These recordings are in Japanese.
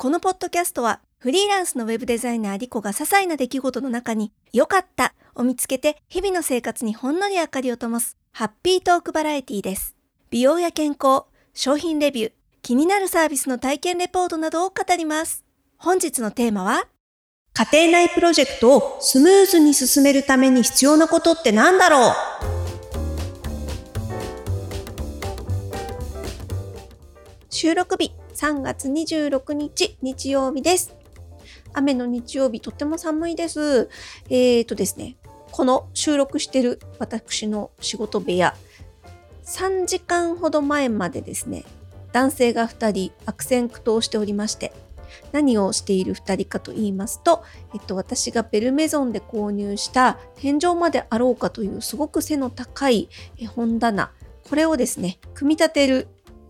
このポッドキャストはフリーランスのウェブデザイナーリコが些細な出来事の中に良かったを見つけて日々の生活にほんのり明かりを灯すハッピートークバラエティです。美容や健康、商品レビュー、気になるサービスの体験レポートなどを語ります。本日のテーマは家庭内プロジェクトをスムーズに進めるために必要なことって何だろう？収録日3月26日日曜日です。雨の日曜日とっても寒いです。えーとですね、この収録してる私の仕事部屋、3時間ほど前までですね、男性が2人悪戦苦闘しておりまして、何をしている2人かと言いますと、えっと、私がベルメゾンで購入した天井まであろうかというすごく背の高い本棚、これをですね、組み立てる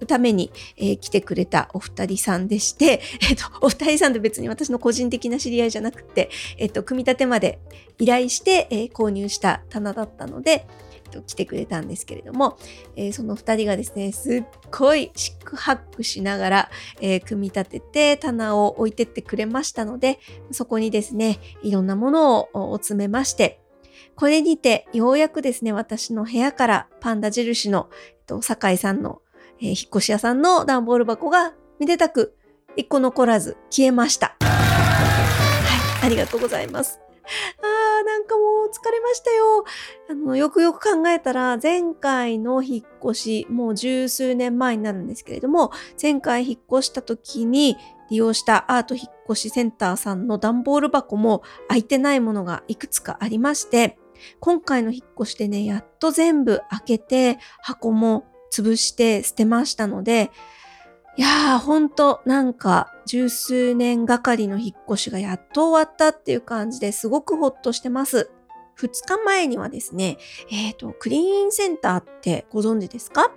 ために、えー、来てくれたお二人さんでして、えっ、と、お二人さんって別に私の個人的な知り合いじゃなくて、えっ、と、組み立てまで依頼して、え、購入した棚だったので、と来てくれたんですけれども、え、その2人がですねすっごいシックハックしながら、え、組み立てて棚を置いてってくれましたのでそこにですねいろんなものを詰めましてこれにてようやくですね私の部屋からパンダ印の、えっと、酒井さんのえー、引っ越し屋さんの段ボール箱がめでたく一個残らず消えました。はい、ありがとうございます。あー、なんかもう疲れましたよ。あの、よくよく考えたら、前回の引っ越し、もう十数年前になるんですけれども、前回引っ越した時に利用したアート引っ越しセンターさんの段ボール箱も開いてないものがいくつかありまして、今回の引っ越しでね、やっと全部開けて、箱も潰して捨てましたので、いやー、ほんとなんか十数年がかりの引っ越しがやっと終わったっていう感じですごくほっとしてます。2日前にはですね、えっ、ー、と、クリーンセンターってご存知ですか？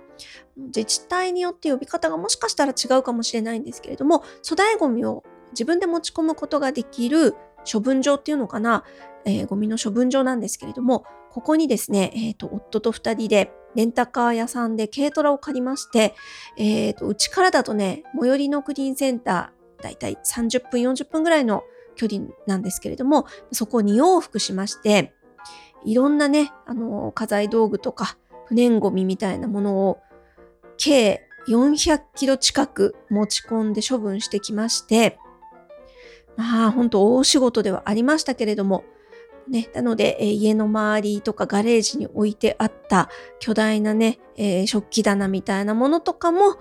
自治体によって呼び方がもしかしたら違うかもしれないんですけれども、粗大ゴミを自分で持ち込むことができる処分場っていうのかな、えー、ゴミの処分場なんですけれども、ここにですね、えっ、ー、と、夫と2人でレンタカー屋さんで軽トラを借りまして、えっ、ー、と、うちからだとね、最寄りのクリーンセンター、だいたい30分、40分ぐらいの距離なんですけれども、そこを2往復しまして、いろんなね、あの、家財道具とか、不燃ゴミみたいなものを、計400キロ近く持ち込んで処分してきまして、まあ、本当大仕事ではありましたけれども、ね、なので、えー、家の周りとかガレージに置いてあった巨大なね、えー、食器棚みたいなものとかも、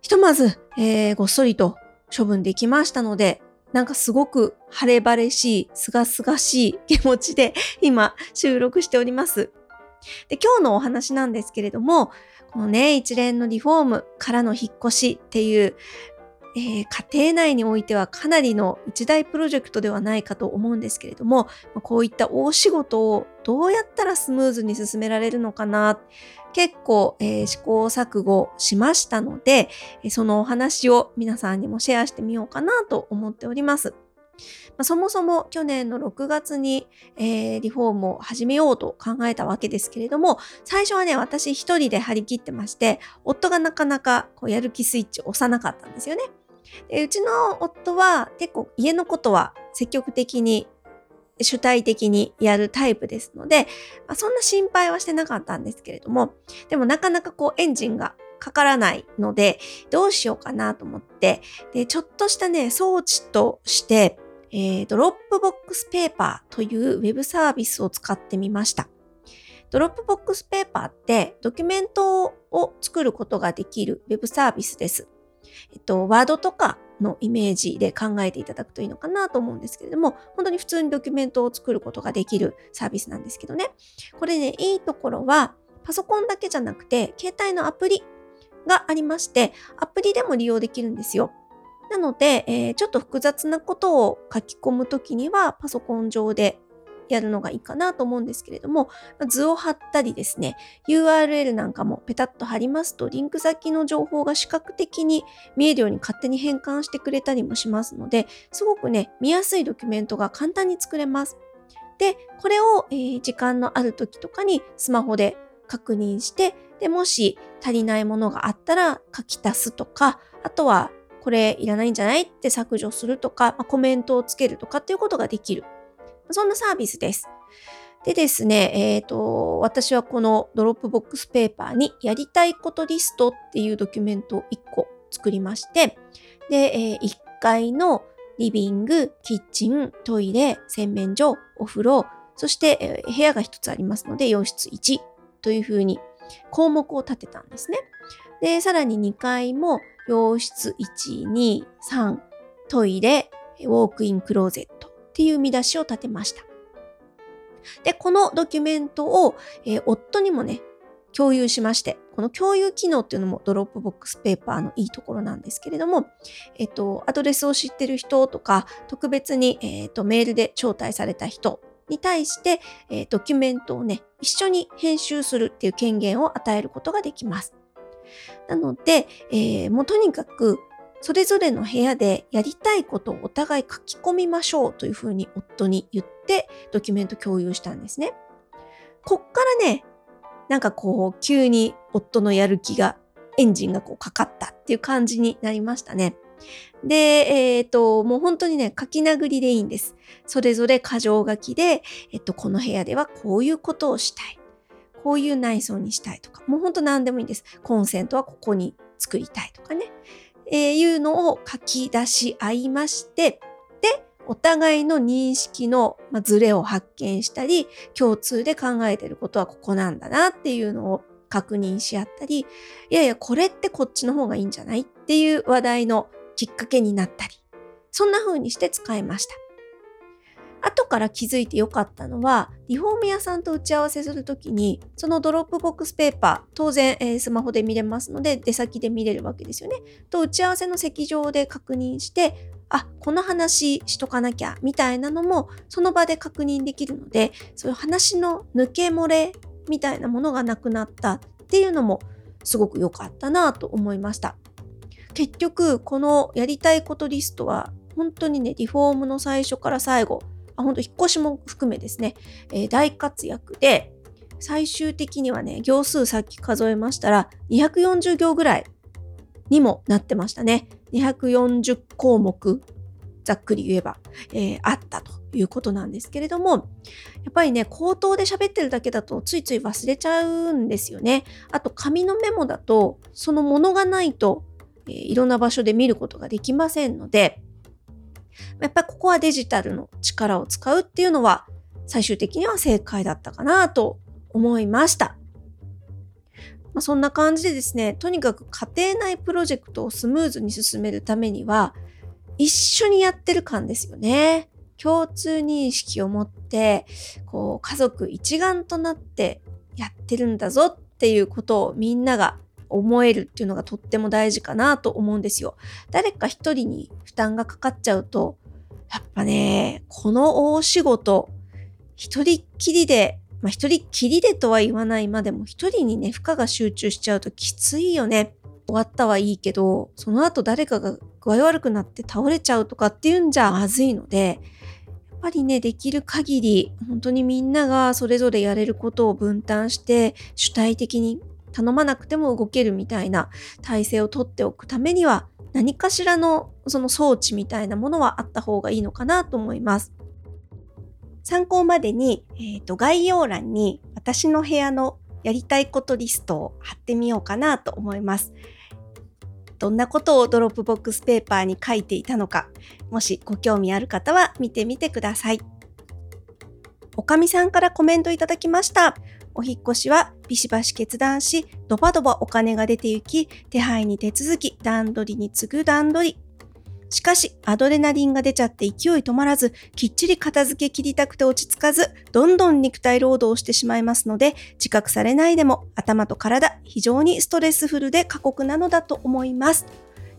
ひとまず、えー、ごっそりと処分できましたので、なんかすごく晴れ晴れしい、すがすがしい気持ちで今収録しております。で、今日のお話なんですけれども、このね、一連のリフォームからの引っ越しっていう、えー、家庭内においてはかなりの一大プロジェクトではないかと思うんですけれども、こういった大仕事をどうやったらスムーズに進められるのかな、結構、えー、試行錯誤しましたので、そのお話を皆さんにもシェアしてみようかなと思っております。ま、そもそも去年の6月に、えー、リフォームを始めようと考えたわけですけれども、最初はね、私一人で張り切ってまして、夫がなかなかこうやる気スイッチを押さなかったんですよね。でうちの夫は結構家のことは積極的に主体的にやるタイプですので、まあ、そんな心配はしてなかったんですけれども、でもなかなかこうエンジンがかからないので、どうしようかなと思って、で、ちょっとしたね、装置として、えー、 Dropbox Paper というウェブサービスを使ってみました。 Dropbox Paper ってドキュメントを作ることができるウェブサービスです。えっと、ワードとかのイメージで考えていただくといいのかなと思うんですけれども、本当に普通にドキュメントを作ることができるサービスなんですけどね。これね、いいところは、パソコンだけじゃなくて、携帯のアプリがありまして、アプリでも利用できるんですよ。なので、えー、ちょっと複雑なことを書き込むときにはパソコン上でやるのがいいかなと思うんですけれども、図を貼ったりですね、URL なんかもペタッと貼りますと、リンク先の情報が視覚的に見えるように勝手に変換してくれたりもしますので、すごくね、見やすいドキュメントが簡単に作れます。で、これを、えー、時間のある時とかにスマホで確認して、で、もし足りないものがあったら書き足すとか、あとはこれいらないんじゃないって削除するとか、まあ、コメントをつけるとかっていうことができる。そんなサービスです。でですね、えっ、ー、と、私はこの Dropbox Paper にやりたいことリストっていうドキュメントを1個作りまして、で、えー、1階のリビング、キッチン、トイレ、洗面所、お風呂、そして、えー、部屋が1つありますので、洋室1というふうに項目を立てたんですね。で、さらに2階も洋室1、2、3、トイレ、ウォークインクローゼットっていう見出しを立てました。で、このドキュメントを、えー、夫にもね、共有しまして、この共有機能っていうのもドロップボックスペーパーのいいところなんですけれども、えっと、アドレスを知ってる人とか、特別に、えっと、メールで招待された人に対して、えドキュメントをね、一緒に編集するっていう権限を与えることができます。なので、えー、もうとにかくそれぞれの部屋でやりたいことをお互い書き込みましょうというふうに夫に言ってドキュメント共有したんですね。こっからね、なんかこう急に夫のやる気が、エンジンがこうかかったっていう感じになりましたね。で、えっ、ー、と、もう本当にね、書き殴りでいいんです。それぞれ箇条書きで、えっと、この部屋ではこういうことをしたい。こういう内装にしたいとか、もうほんと何でもいいんです。コンセントはここに作りたいとかね。えー、いうのを書き出し合いまして、で、お互いの認識のズレを発見したり、共通で考えてることはここなんだなっていうのを確認し合ったり、いやいや、これってこっちの方がいいんじゃないっていう話題のきっかけになったり、そんな風にして使いました。後から気づいてよかったのは、リフォーム屋さんと打ち合わせするときに、そのドロップボックスペーパー、当然、えー、スマホで見れますので、出先で見れるわけですよね。と、打ち合わせの席上で確認して、あ、この話しとかなきゃ、みたいなのも、その場で確認できるので、そういう話の抜け漏れみたいなものがなくなったっていうのも、すごく良かったなと思いました。結局、このやりたいことリストは、本当にね、リフォームの最初から最後、あ本当引っ越しも含めですね、えー、大活躍で、最終的にはね、行数さっき数えましたら、240行ぐらいにもなってましたね。240項目、ざっくり言えば、えー、あったということなんですけれども、やっぱりね、口頭で喋ってるだけだとついつい忘れちゃうんですよね。あと、紙のメモだと、そのものがないと、えー、いろんな場所で見ることができませんので、やっぱりここはデジタルの力を使うっていうのは最終的には正解だったかなと思いました。まあ、そんな感じでですね、とにかく家庭内プロジェクトをスムーズに進めるためには、一緒にやってる感ですよね。共通認識を持って、こう、家族一丸となってやってるんだぞっていうことをみんなが思えるっていうのがとっても大事かなと思うんですよ。誰か一人に負担がかかっちゃうと、やっぱね、この大仕事、一人っきりで、まあ一人っきりでとは言わないまでも一人にね、負荷が集中しちゃうときついよね。終わったはいいけど、その後誰かが具合悪くなって倒れちゃうとかっていうんじゃまずいので、やっぱりね、できる限り、本当にみんながそれぞれやれることを分担して、主体的に頼まなくても動けるみたいな体制をとっておくためには何かしらのその装置みたいなものはあった方がいいのかなと思います。参考までに、えーと、概要欄に私の部屋のやりたいことリストを貼ってみようかなと思います。どんなことをドロップボックスペーパーに書いていたのか、もしご興味ある方は見てみてください。おかみさんからコメントいただきました。お引越しはビシバシ決断し、ドバドバお金が出て行き、手配に手続き、段取りに次ぐ段取り。しかし、アドレナリンが出ちゃって勢い止まらず、きっちり片付け切りたくて落ち着かず、どんどん肉体労働をしてしまいますので、自覚されないでも頭と体、非常にストレスフルで過酷なのだと思います。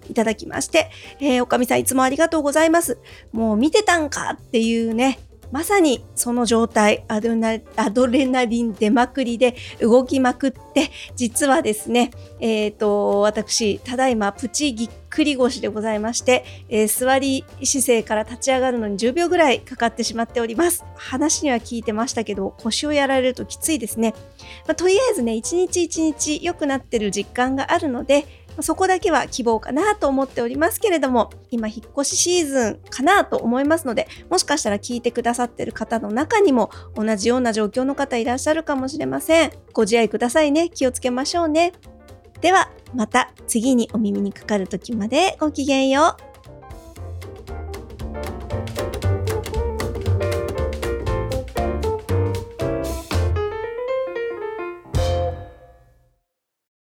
いただきまして、えー、おかみさんいつもありがとうございます。もう見てたんかっていうね、まさにその状態アドレナリン出まくりで動きまくって実はですね、えーと、私ただいまプチぎっくり腰でございまして、えー、座り姿勢から立ち上がるのに10秒ぐらいかかってしまっております。話には聞いてましたけど腰をやられるときついですね、まあ、とりあえずね一日一日良くなってる実感があるのでそこだけは希望かなと思っておりますけれども、今引っ越しシーズンかなと思いますので、もしかしたら聞いてくださってる方の中にも同じような状況の方いらっしゃるかもしれません。ご自愛くださいね。気をつけましょうね。では、また次にお耳にかかる時までごきげんよう。